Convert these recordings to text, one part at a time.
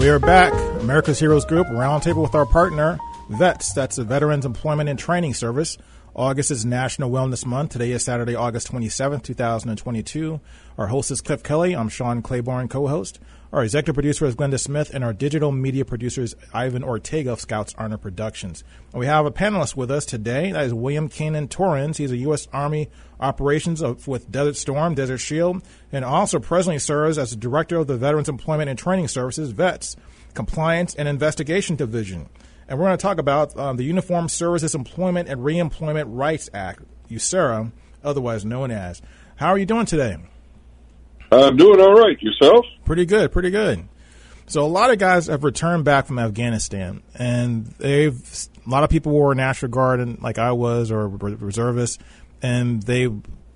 We are back, America's Heroes Group, roundtable with our partner, VETS. That's the Veterans Employment and Training Service. August is National Wellness Month. Today is Saturday, August 27th, 2022. Our host is Cliff Kelly. I'm Sean Claiborne, co-host. Our executive producer is Glenda Smith, and our digital media producer is Ivan Ortega of Scouts Honor Productions. We have a panelist with us today. That is William Kenan Torrans. He's a U.S. Army operations of, with Desert Storm, Desert Shield, and also presently serves as the director of the Veterans Employment and Training Services, VETS, Compliance and Investigation Division. And we're going to talk about um, the Uniformed Services Employment and Reemployment Rights Act, USERRA, otherwise known as. How are you doing today? I'm doing all right. Yourself? Pretty good, pretty good. So a lot of guys have returned back from Afghanistan, and they've a lot of people were in National Guard, and like I was, or reservists, and they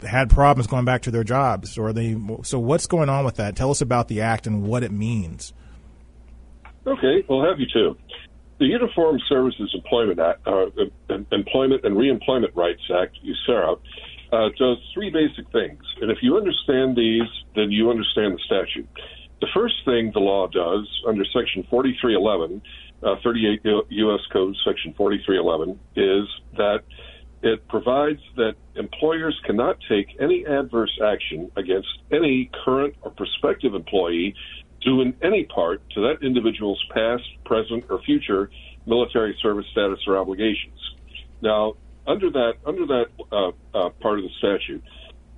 had problems going back to their jobs. Or they. So what's going on with that? Tell us about the act and what it means. Okay, we'll have you too. The Uniformed Services Employment Act, uh, Employment and Reemployment Rights Act, USERRA, uh, does three basic things. And if you understand these, then you understand the statute. The first thing the law does under Section 4311, uh, 38 U.S. Code Section 4311, is that it provides that employers cannot take any adverse action against any current or prospective employee due in any part to that individual's past, present, or future military service status or obligations. Now, under that under that uh, uh, part of the statute,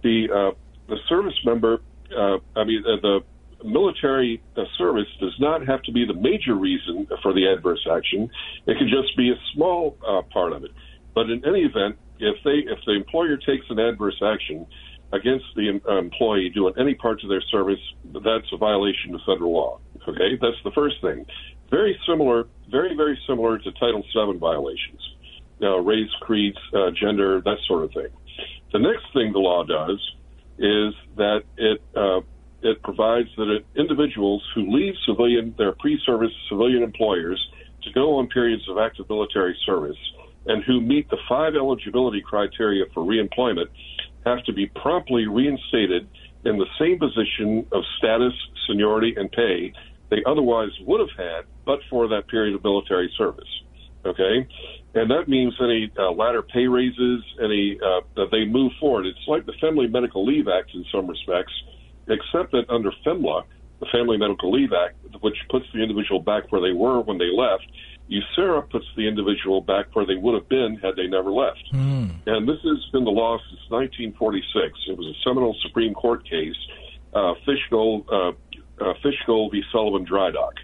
the uh, the service member, uh, I mean uh, the military service does not have to be the major reason for the adverse action. It can just be a small part of it. But in any event, if they if the employer takes an adverse action against the employee doing any parts of their service, that's a violation of federal law. Okay, that's the first thing. Very similar, very very similar to Title VII violations uh, race, creeds, uh, gender, that sort of thing. The next thing the law does is that it uh, it provides that it, individuals who leave civilian their pre-service civilian employers to go on periods of active military service and who meet the five eligibility criteria for reemployment have to be promptly reinstated in the same position of status, seniority, and pay they otherwise would have had but for that period of military service. Okay, and that means any uh, latter pay raises, any uh, that they move forward. It's like the Family Medical Leave Act in some respects, except that under FMLA, the Family Medical Leave Act, which puts the individual back where they were when they left, USERRA puts the individual back where they would have been had they never left. Mm. And this has been the law since 1946. It was a seminal Supreme Court case, uh, Fishgold, uh, uh, Fishgold v. Sullivan Drydock.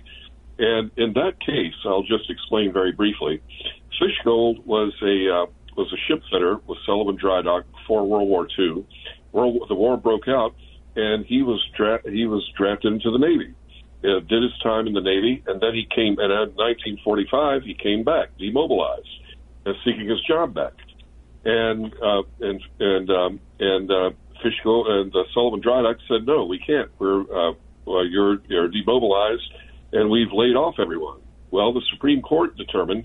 And in that case, I'll just explain very briefly. Fishgold was a uh, was a ship fitter with Sullivan Dry Dock before World War II. World, the war broke out, and he was dra- he was drafted into the Navy. Uh, did his time in the Navy, and then he came. And in 1945, he came back, demobilized, seeking his job back. And uh, and and um, and uh, and uh, Sullivan Drydock said, "No, we can't. We're uh, well, you're you're demobilized, and we've laid off everyone." Well, the Supreme Court determined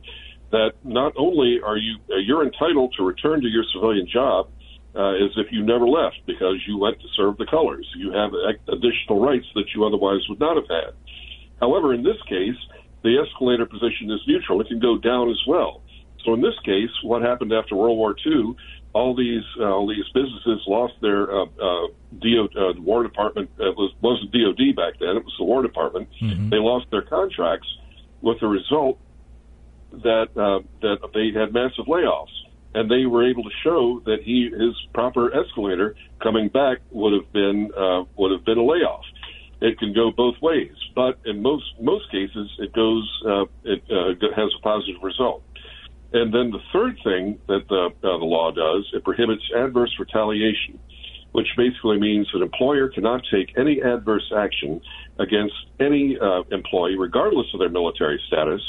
that not only are you uh, you're entitled to return to your civilian job uh, as if you never left because you went to serve the colors. You have additional rights that you otherwise would not have had. However, in this case, the escalator position is neutral. It can go down as well. So in this case, what happened after World War II? All these uh, all these businesses lost their uh, uh, DO, uh, the War Department. It was wasn't DoD back then. It was the War Department. Mm-hmm. They lost their contracts, with the result that uh, that they had massive layoffs, and they were able to show that he his proper escalator coming back would have been uh, would have been a layoff. It can go both ways, but in most most cases, it goes uh, it uh, has a positive result. And then the third thing that the uh, the law does, it prohibits adverse retaliation. which basically means an employer cannot take any adverse action against any uh, employee, regardless of their military status,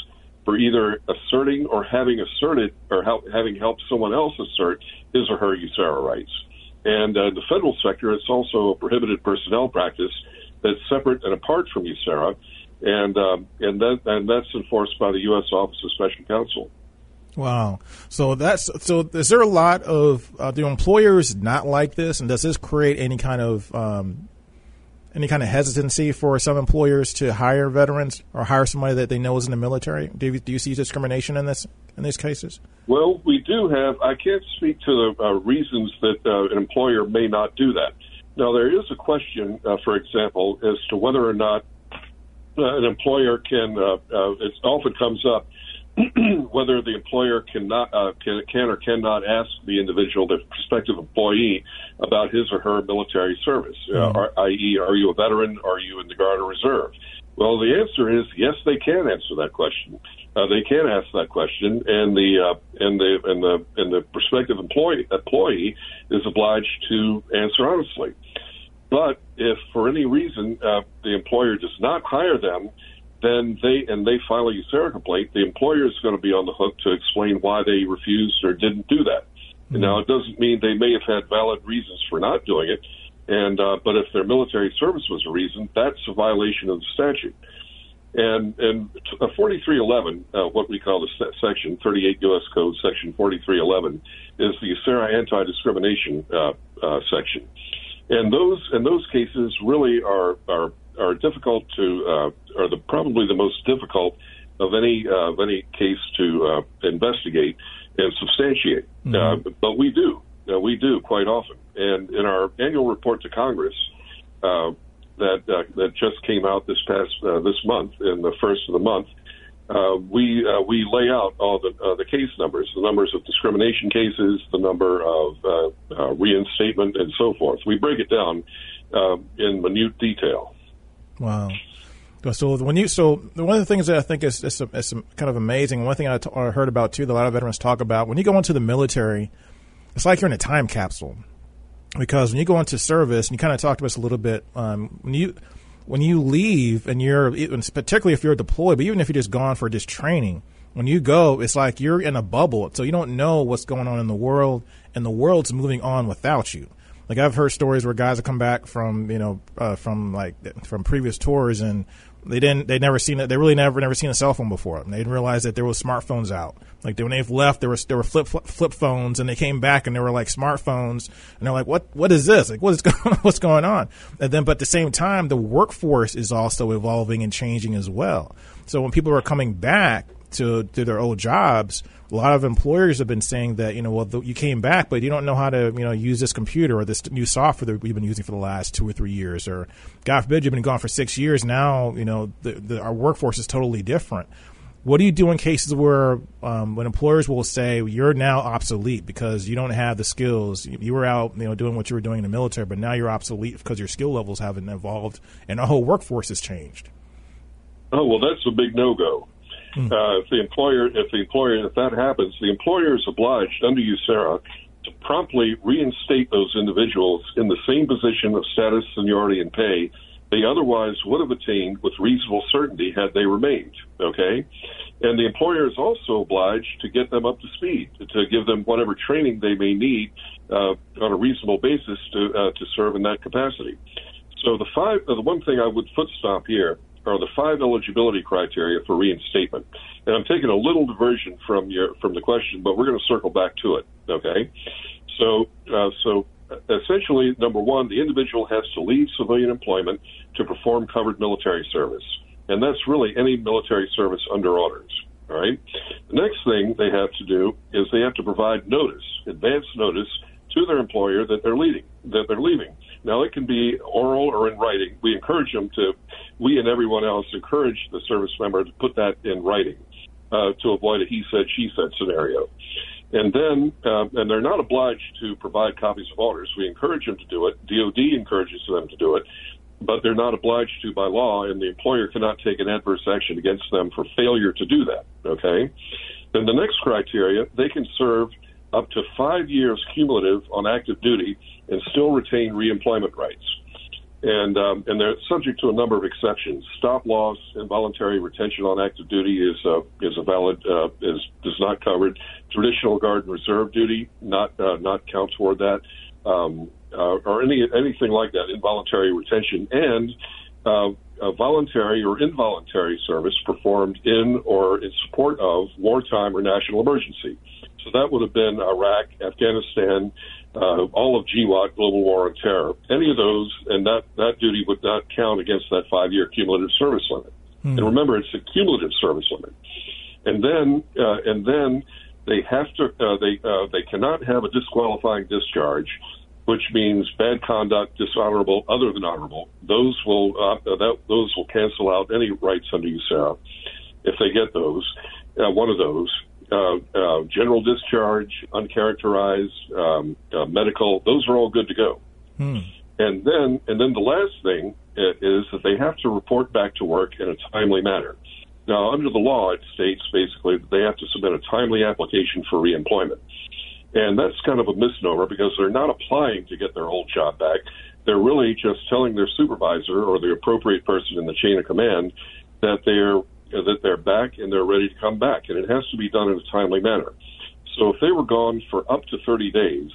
for either asserting or having asserted or help, having helped someone else assert his or her USERRA rights. And uh, the federal sector, it's also a prohibited personnel practice that's separate and apart from USERRA, and um, and that and that's enforced by the U.S. Office of Special Counsel. Wow. So that's so. Is there a lot of uh, do employers not like this, and does this create any kind of um, any kind of hesitancy for some employers to hire veterans or hire somebody that they know is in the military? Do you, do you see discrimination in this in these cases? Well, we do have. I can't speak to the uh, reasons that uh, an employer may not do that. Now, there is a question, uh, for example, as to whether or not uh, an employer can. Uh, it often comes up whether the employer cannot uh, can, can or cannot ask the individual, the prospective employee, about his or her military service, mm-hmm. uh, i.e., are you a veteran? Are you in the Guard or Reserve? Well, the answer is yes. They can answer that question. Uh, they can ask that question, and the uh, and the and the and the prospective employee employee is obliged to answer honestly. But if for any reason uh, the employer does not hire them, then they and they file a USERRA complaint, the employer is going to be on the hook to explain why they refused or didn't do that. Mm-hmm. Now, it doesn't mean they may have had valid reasons for not doing it, and uh, but if their military service was a reason, that's a violation of the statute. And and 4311, uh, what we call the section 38 U.S. Code section 4311, is the USERRA anti-discrimination uh, uh, section, and those and those cases really are are are difficult to uh, are the probably the most difficult of any uh, of any case to uh, investigate and substantiate. Mm-hmm. Uh, but we do, uh, we do quite often. And in our annual report to Congress uh, that uh, that just came out this past uh, this month, in the first of the month, uh, we uh, we lay out all the uh, the case numbers, the numbers of discrimination cases, the number of uh, uh, reinstatement, and so forth. We break it down uh, in minute detail. Wow. So when you so one of the things that I think is, is, is kind of amazing. One thing I, t- I heard about too, that a lot of veterans talk about when you go into the military, it's like you're in a time capsule because when you go into service, and you kind of talked to us a little bit um, when you when you leave and you're particularly if you're deployed, but even if you're just gone for just training, when you go, it's like you're in a bubble, so you don't know what's going on in the world, and the world's moving on without you. Like I've heard stories where guys have come back from you know uh, from like from previous tours and they didn't they never seen it they really never never seen a cell phone before. And they didn't realize that there was smartphones out. Like when they left there was there were flip, flip phones and they came back and there were like smartphones and they're like what what is this? Like what is going what's going on? And then but at the same time the workforce is also evolving and changing as well. So when people are coming back to to their old jobs a lot of employers have been saying that you know well the, you came back but you don't know how to you know use this computer or this new software that we've been using for the last two or three years. Or god forbid you've been gone for six years. Now you know the, the, our workforce is totally different. What do you do in cases where um, when employers will say you're now obsolete because you don't have the skills. You were out you know doing what you were doing in the military but now you're obsolete because your skill levels haven't evolved and our whole workforce has changed? Oh well that's a big no-go Mm. Uh, if the employer, if the employer, if that happens, the employer is obliged under USERRA to promptly reinstate those individuals in the same position of status, seniority, and pay they otherwise would have attained with reasonable certainty had they remained. Okay, and the employer is also obliged to get them up to speed, to give them whatever training they may need uh, on a reasonable basis to uh, to serve in that capacity. So the five, uh, the one thing I would foot stop here are the five eligibility criteria for reinstatement. And I'm taking a little diversion from your from the question, but we're going to circle back to it. Okay, so uh, so essentially, number one, the individual has to leave civilian employment to perform covered military service, and that's really any military service under orders. All right. The next thing they have to do is they have to provide notice, advance notice to their employer that they're leaving. That they're leaving. Now, it can be oral or in writing. We encourage them to, we and everyone else encourage the service member to put that in writing uh, to avoid a he said, she said scenario. And then, uh, and they're not obliged to provide copies of orders. We encourage them to do it. DOD encourages them to do it, but they're not obliged to by law, and the employer cannot take an adverse action against them for failure to do that. Okay. Then the next criteria, they can serve up to five years cumulative on active duty and still retain reemployment rights. And um, and they're subject to a number of exceptions. Stop loss, involuntary retention on active duty is uh, is a valid uh, is is not covered. Traditional guard and reserve duty not uh, not count toward that, um, uh, or any anything like that. Involuntary retention and uh, voluntary or involuntary service performed in or in support of wartime or national emergency. So that would have been Iraq, Afghanistan, uh, all of GWOT, Global War on Terror. Any of those, and that, that duty would not count against that five year cumulative service limit. Hmm. And remember, it's a cumulative service limit. And then, uh, and then they have to, uh, they, uh, they cannot have a disqualifying discharge which means bad conduct, dishonorable, other than honorable. Those will uh, that, those will cancel out any rights under USERRA if they get those. Uh, one of those. Uh, uh, general discharge, uncharacterized, um, uh, medical, those are all good to go. Hmm. And then, and then the last thing is that they have to report back to work in a timely manner. Now, under the law, it states basically that they have to submit a timely application for reemployment. And that's kind of a misnomer because they're not applying to get their old job back. They're really just telling their supervisor or the appropriate person in the chain of command that they're that they're back and they're ready to come back, and it has to be done in a timely manner. So if they were gone for up to 30 days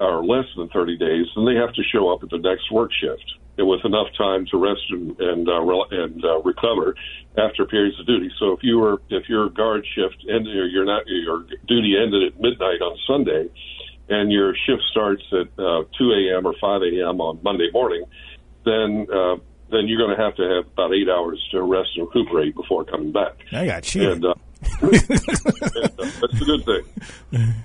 or less than 30 days, then they have to show up at the next work shift and with enough time to rest and and, uh, and uh, recover after periods of duty. So if you were if your guard shift ended or your not your duty ended at midnight on Sunday, and your shift starts at uh, 2 a.m. or 5 a.m. on Monday morning, then uh, then you're going to have to have about eight hours to rest and recuperate before coming back. I got you. And, uh, and, uh, that's a good thing.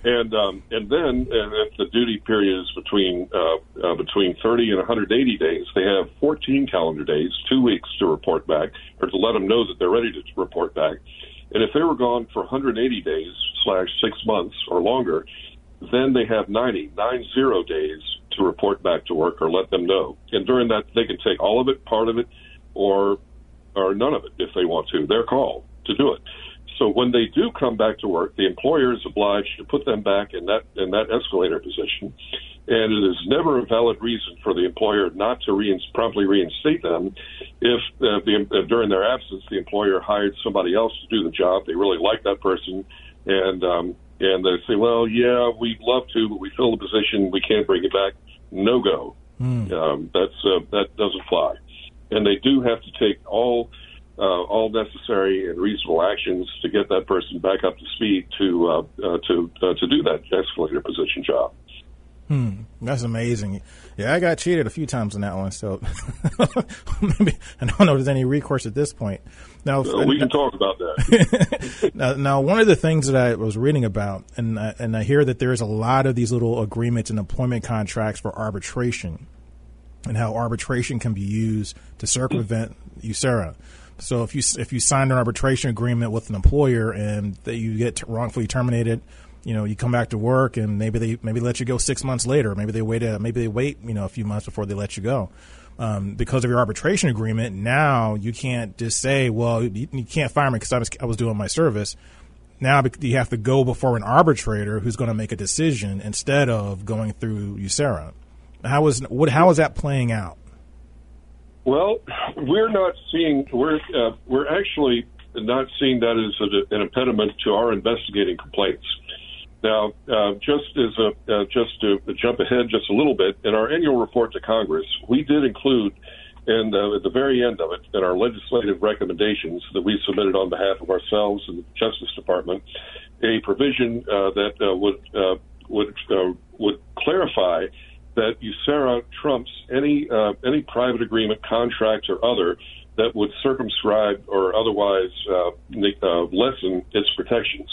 And um, and then and if the duty period is between uh, uh, between 30 and 180 days, they have 14 calendar days, two weeks to report back, or to let them know that they're ready to report back. And if they were gone for 180 days slash six months or longer, then they have 90, nine zero days to report back to work or let them know. And during that, they can take all of it, part of it, or or none of it if they want to. Their call to do it. So when they do come back to work, the employer is obliged to put them back in that in that escalator position, and it is never a valid reason for the employer not to rein, promptly reinstate them if, uh, the, if during their absence the employer hired somebody else to do the job. They really like that person, and um, and they say, well, yeah, we'd love to, but we fill the position, we can't bring it back. No go. Mm. Um, that's uh, that doesn't fly, and they do have to take all uh, all necessary and reasonable actions to get that person back up to speed to uh, uh, to uh, to do that escalator position job. Hmm, that's amazing. Yeah, I got cheated a few times on that one, so maybe I don't know if there's any recourse at this point. Now we can talk about that. now, now, one of the things that I was reading about, and I, and I hear that there's a lot of these little agreements and employment contracts for arbitration, and how arbitration can be used to circumvent USERRA. So if you if you sign an arbitration agreement with an employer and that you get wrongfully terminated, you know you come back to work and maybe they maybe let you go six months later. Maybe they wait a, maybe they wait you know a few months before they let you go. Um, because of your arbitration agreement, now you can't just say, well, you, you can't fire me because I was, I was doing my service. Now you have to go before an arbitrator who's going to make a decision instead of going through USERRA. How is what? How is that playing out? Well, we're not seeing we're uh, we're actually not seeing that as an impediment to our investigating complaints. Now, uh, just as a uh, just to jump ahead just a little bit, in our annual report to Congress, we did include, and at the very end of it, in our legislative recommendations that we submitted on behalf of ourselves and the Justice Department, a provision uh, that uh, would uh, would would clarify that USERRA trumps any any private agreement, contract, or other that would circumscribe or otherwise lessen its protections.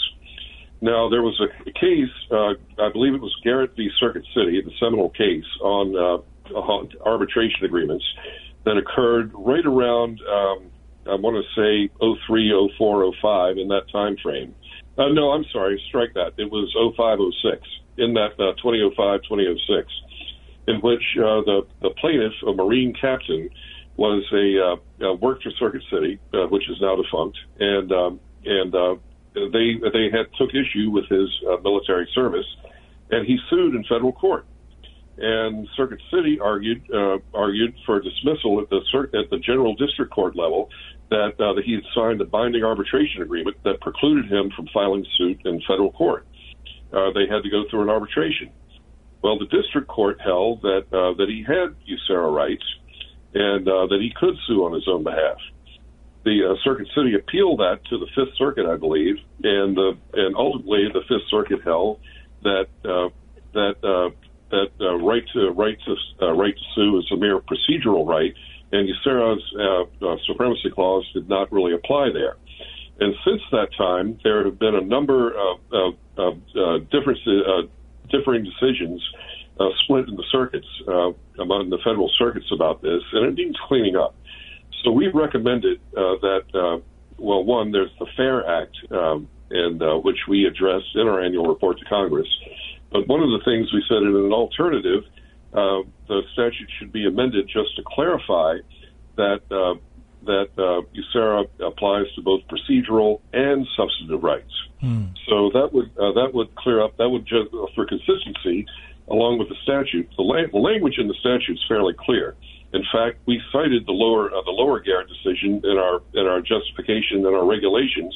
Now, there was a, case, uh, I believe it was Garrett v. Circuit City, the seminal case on, uh, on arbitration agreements that occurred right around, um, I want to say 03, 04, 05 in that time frame. Uh, no, I'm sorry, strike that. It was 05, 06 in that uh, 2005, 2006 in which uh, the the plaintiff, a Marine captain, was a uh, worked for Circuit City, uh, which is now defunct, and um, and uh, they they had took issue with his uh, military service, and he sued in federal court. And Circuit City argued uh, argued for dismissal at the at the general district court level that uh, that he had signed a binding arbitration agreement that precluded him from filing suit in federal court. Uh, they had to go through an arbitration. Well, the district court held that uh, that he had USERRA rights and uh, that he could sue on his own behalf. The uh, Circuit City appealed that to the Fifth Circuit, I believe, and uh, and ultimately the Fifth Circuit held that uh, that uh, that uh, right to right to uh, right to sue is a mere procedural right, and USERRA's uh, uh, supremacy clause did not really apply there. And since that time, there have been a number of, of, of uh, different, uh, differing decisions uh, split in the circuits uh, among the federal circuits about this, and it needs cleaning up. So we recommended uh, that, uh, well, one, there's the FAIR Act, um, and uh, which we address in our annual report to Congress. But one of the things we said in an alternative, uh, the statute should be amended just to clarify that uh, that uh, USERRA applies to both procedural and substantive rights. Hmm. So that would uh, that would clear up that would just for consistency along with the statute. The, la- the language in the statute is fairly clear. In fact, we cited the lower uh, the lower Garrett decision in our in our justification and our regulations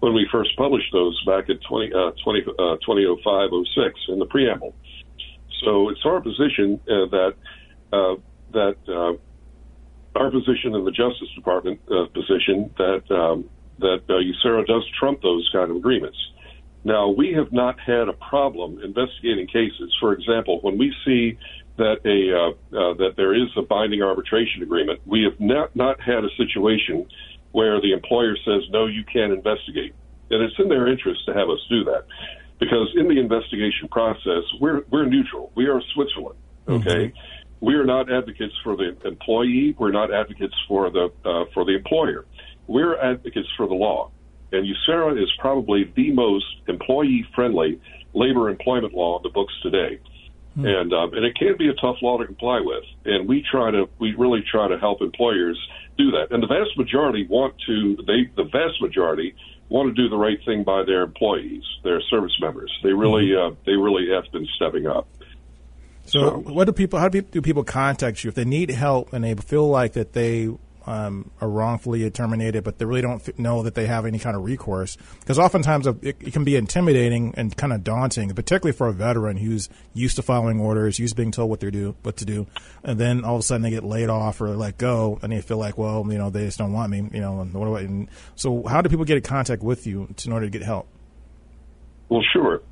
when we first published those back in 20, uh, 20, uh, 2005 06 in the preamble. So it's our position uh, that uh, that uh, our position in the Justice Department uh, position that um, that USERRA does trump those kind of agreements. Now, we have not had a problem investigating cases. For example, when we see that a uh, uh, that there is a binding arbitration agreement, we have not not had a situation where the employer says no, you can't investigate, and it's in their interest to have us do that because in the investigation process, we're we're neutral. We are Switzerland, okay. Mm-hmm we are not advocates for the employee. We're not advocates for the uh, for the employer. We're advocates for the law. And USERRA is probably the most employee-friendly labor employment law in the books today. Hmm. And um, and it can be a tough law to comply with. And we try to we really try to help employers do that. And the vast majority want to they the vast majority want to do the right thing by their employees, their service members. They really hmm. uh, they really have been stepping up. So, so, what do people? How do people contact you if they need help and they feel like that they um, are wrongfully terminated, but they really don't know that they have any kind of recourse? Because oftentimes it, it, can be intimidating and kind of daunting, particularly for a veteran who's used to following orders, used to being told what they do, what to do, and then all of a sudden they get laid off or let go, and they feel like, well, you know, they just don't want me, you know. And what do I, and so, how do people get in contact with you in order to get help? Well, sure.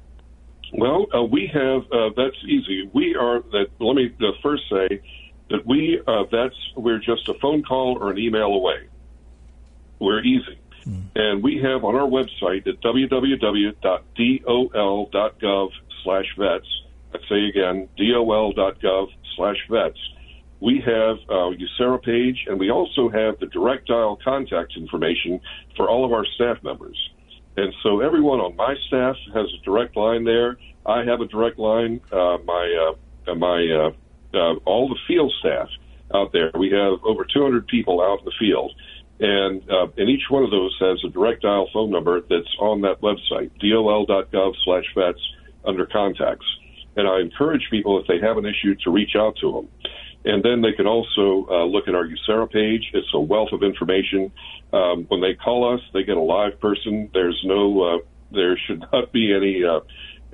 Well, uh, we have uh, that's easy. We are that. Let me uh, first say that we uh, that's we're just a phone call or an email away. We're easy, mm. and we have on our website at www.dol.gov/vets. I say again, dol.gov/vets. We have a USERRA page, and we also have the direct dial contact information for all of our staff members. And so everyone on my staff has a direct line there. I have a direct line. Uh, my uh, my uh, all the field staff out there. We have over 200 people out in the field, and uh, and each one of those has a direct dial phone number that's on that website, dol.gov/vets under contacts. And I encourage people if they have an issue to reach out to them. And then they can also uh, look at our USERRA page. It's a wealth of information. Um, when they call us, they get a live person. There's no, uh, there should not be any uh,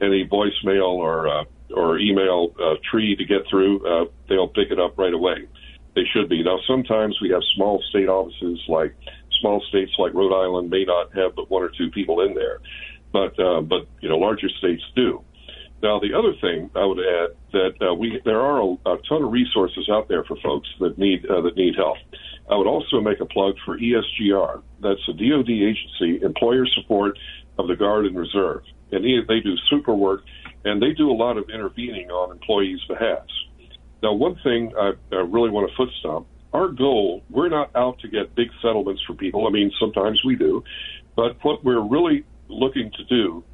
any voicemail or uh, or email uh, tree to get through. Uh, they'll pick it up right away. They should be. Now, sometimes we have small state offices, like small states like Rhode Island, may not have but one or two people in there, but uh, but you know larger states do. Now, the other thing I would add that uh, we there are a, a, ton of resources out there for folks that need uh, that need help. I would also make a plug for ESGR. That's a DoD agency, employer support of the Guard and Reserve, and they do super work, and they do a lot of intervening on employees' behalfs. Now, one thing I, I really want to foot stomp. Our goal, we're not out to get big settlements for people. I mean, sometimes we do, but what we're really looking to do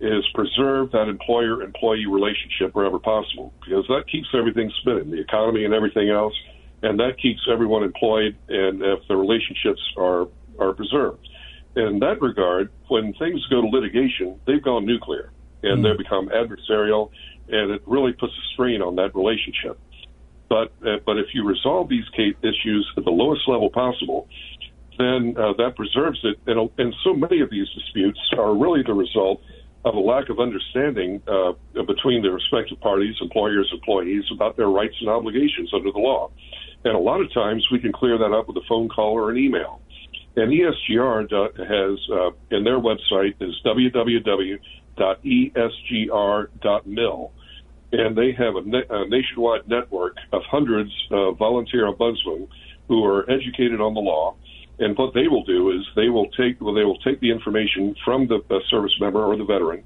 is preserve that employer employee relationship wherever possible because that keeps everything spinning, the economy and everything else, and that keeps everyone employed and if the relationships are are preserved. in that regard, when things go to litigation, they've gone nuclear and mm. they become adversarial, and it really puts a strain on that relationship. But uh, but if you resolve these issues at the lowest level possible, then uh, that preserves it. And, and so many of these disputes are really the result of a lack of understanding uh, between the respective parties, employers, employees, about their rights and obligations under the law. And a lot of times we can clear that up with a phone call or an email. And ESGR has, uh, in their website is www.esgr.mil. And they have a, a nationwide network of hundreds of volunteer ombudsmen who are educated on the law and what they will do is they will take well, they will take the information from the, the service member or the veteran,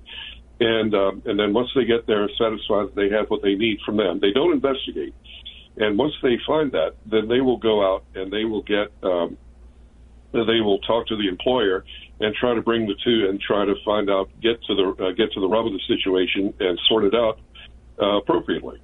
and um, and then once they get there satisfied that they have what they need from them, they don't investigate. And once they find that, then they will go out and they will get um, they will talk to the employer and try to bring the two and try to find out get to the uh, get to the rub of the situation and sort it out uh, appropriately.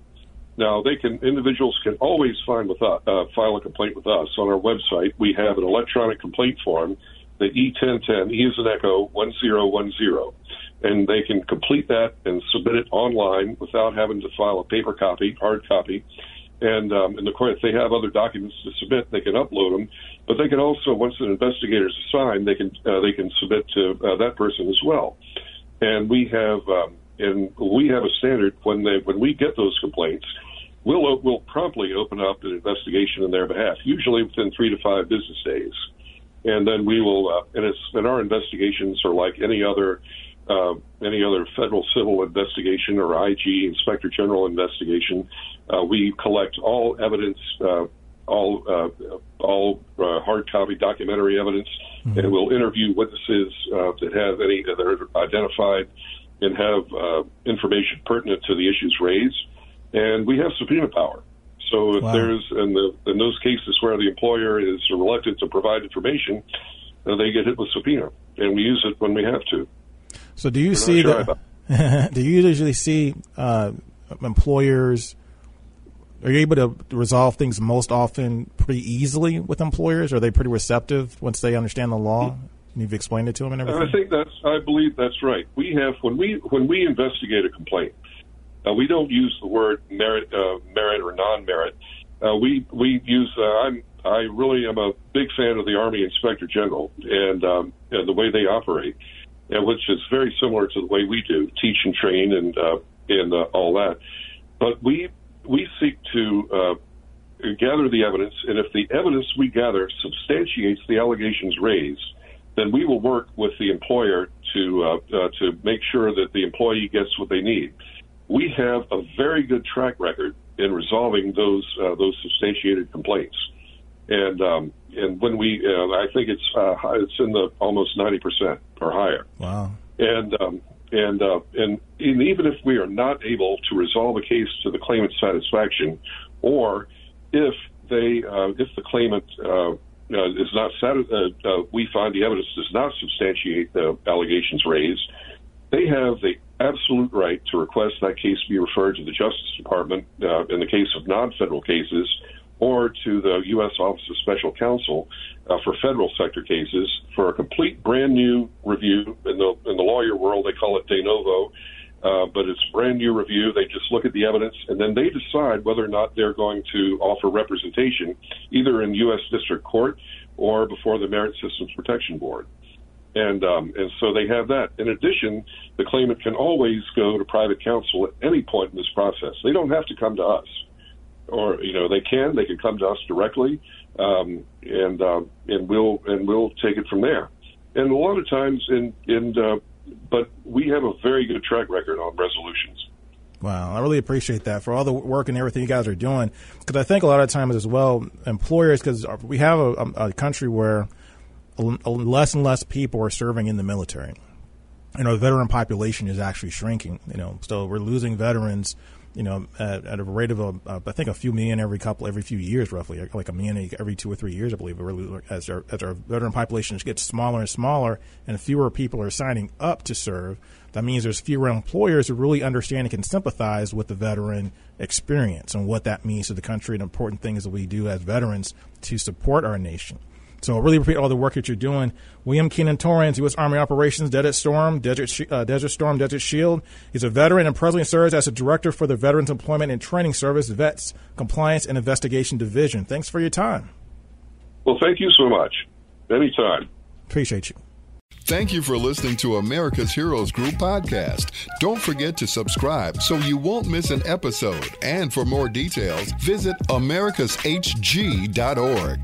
Now, they can individuals can always find with us, uh, file a complaint with us on our website. We have an electronic complaint form, the E1010 E is an Echo 1010, and they can complete that and submit it online without having to file a paper copy, hard copy. And um, and of course, if they have other documents to submit, they can upload them. But they can also, once an investigator is assigned, they can uh, they can submit to uh, that person as well. And we have. Um, and we have a standard when they when we get those complaints, we'll we'll promptly open up an investigation in their behalf, usually within three to five business days, and then we will. Uh, and it's and our investigations are like any other. Uh, any other federal civil investigation or IG Inspector General investigation, uh, we collect all evidence, uh, all uh, all uh, hard copy documentary evidence, mm-hmm. and we'll interview witnesses uh, that have any that are identified and have uh, information pertinent to the issues raised. And we have subpoena power. So if wow. there's in, the, in those cases where the employer is reluctant to provide information, they get hit with subpoena, and we use it when we have to. So do you see sure that? do you usually see uh, employers? Are you able to resolve things most often pretty easily with employers? Are they pretty receptive once they understand the law? and You've explained it to them and everything. I think that's. I believe that's right. We have when we when we investigate a complaint, uh, we don't use the word merit, uh, merit or non-merit. Uh, we we use. Uh, I'm. I really am a big fan of the Army Inspector General and, um, and the way they operate, and which is very similar to the way we do, teach and train and uh, and uh, all that. But we we seek to uh, gather the evidence, and if the evidence we gather substantiates the allegations raised then we will work with the employer to uh, uh, to make sure that the employee gets what they need. We have a very good track record in resolving those uh, those substantiated complaints, and um, and when we, uh, I think it's uh, it's in the almost ninety percent or higher. Wow. And um, and, uh, and even if we are not able to resolve a case to the claimant's satisfaction, or if they if the claimant uh, is not sati- uh, uh, we find the evidence does not substantiate the allegations raised, they have the absolute right to request that case be referred to the Justice Department uh, in the case of non-federal cases, or to the U.S. Office of Special Counsel uh, for federal sector cases for a complete brand new review. In the in the lawyer world, they call it de novo. Uh, but it's brand new review. They just look at the evidence and then they decide whether or not they're going to offer representation, either in U.S. District Court or before the Merit Systems Protection Board. And um, and so they have that. In addition, the claimant can always go to private counsel at any point in this process. They don't have to come to us, or you know they can. They can come to us directly, um, and um, and we'll and we'll take it from there. And a lot of times, in in uh, but we have a very good track record on resolutions. Wow, I really appreciate that for all the work and everything you guys are doing. Because I think a lot of times as well, employers, because we have a, a, country where less and less people are serving in the military. You know, the veteran population is actually shrinking. You know, so we're losing veterans you know, at, at a rate of a, uh, I think a few million every couple, every few years, roughly, like a million every two or three years, I believe. As our as our veteran population gets smaller and smaller, and fewer people are signing up to serve, that means there's fewer employers who really understand and can sympathize with the veteran experience and what that means to the country and important things that we do as veterans to support our nation. So I really appreciate all the work that you're doing. William Kenan Torrans, U.S. Army Operations, Desert Storm, Desert, uh, Desert Storm, Desert Shield. He's a veteran and presently serves as a director for the Veterans Employment and Training Service, VETS Compliance and Investigation Division. Thanks for your time. Well, thank you so much. Anytime. Appreciate you. Thank you for listening to America's Heroes Group podcast. Don't forget to subscribe so you won't miss an episode. And for more details, visit americashg.org.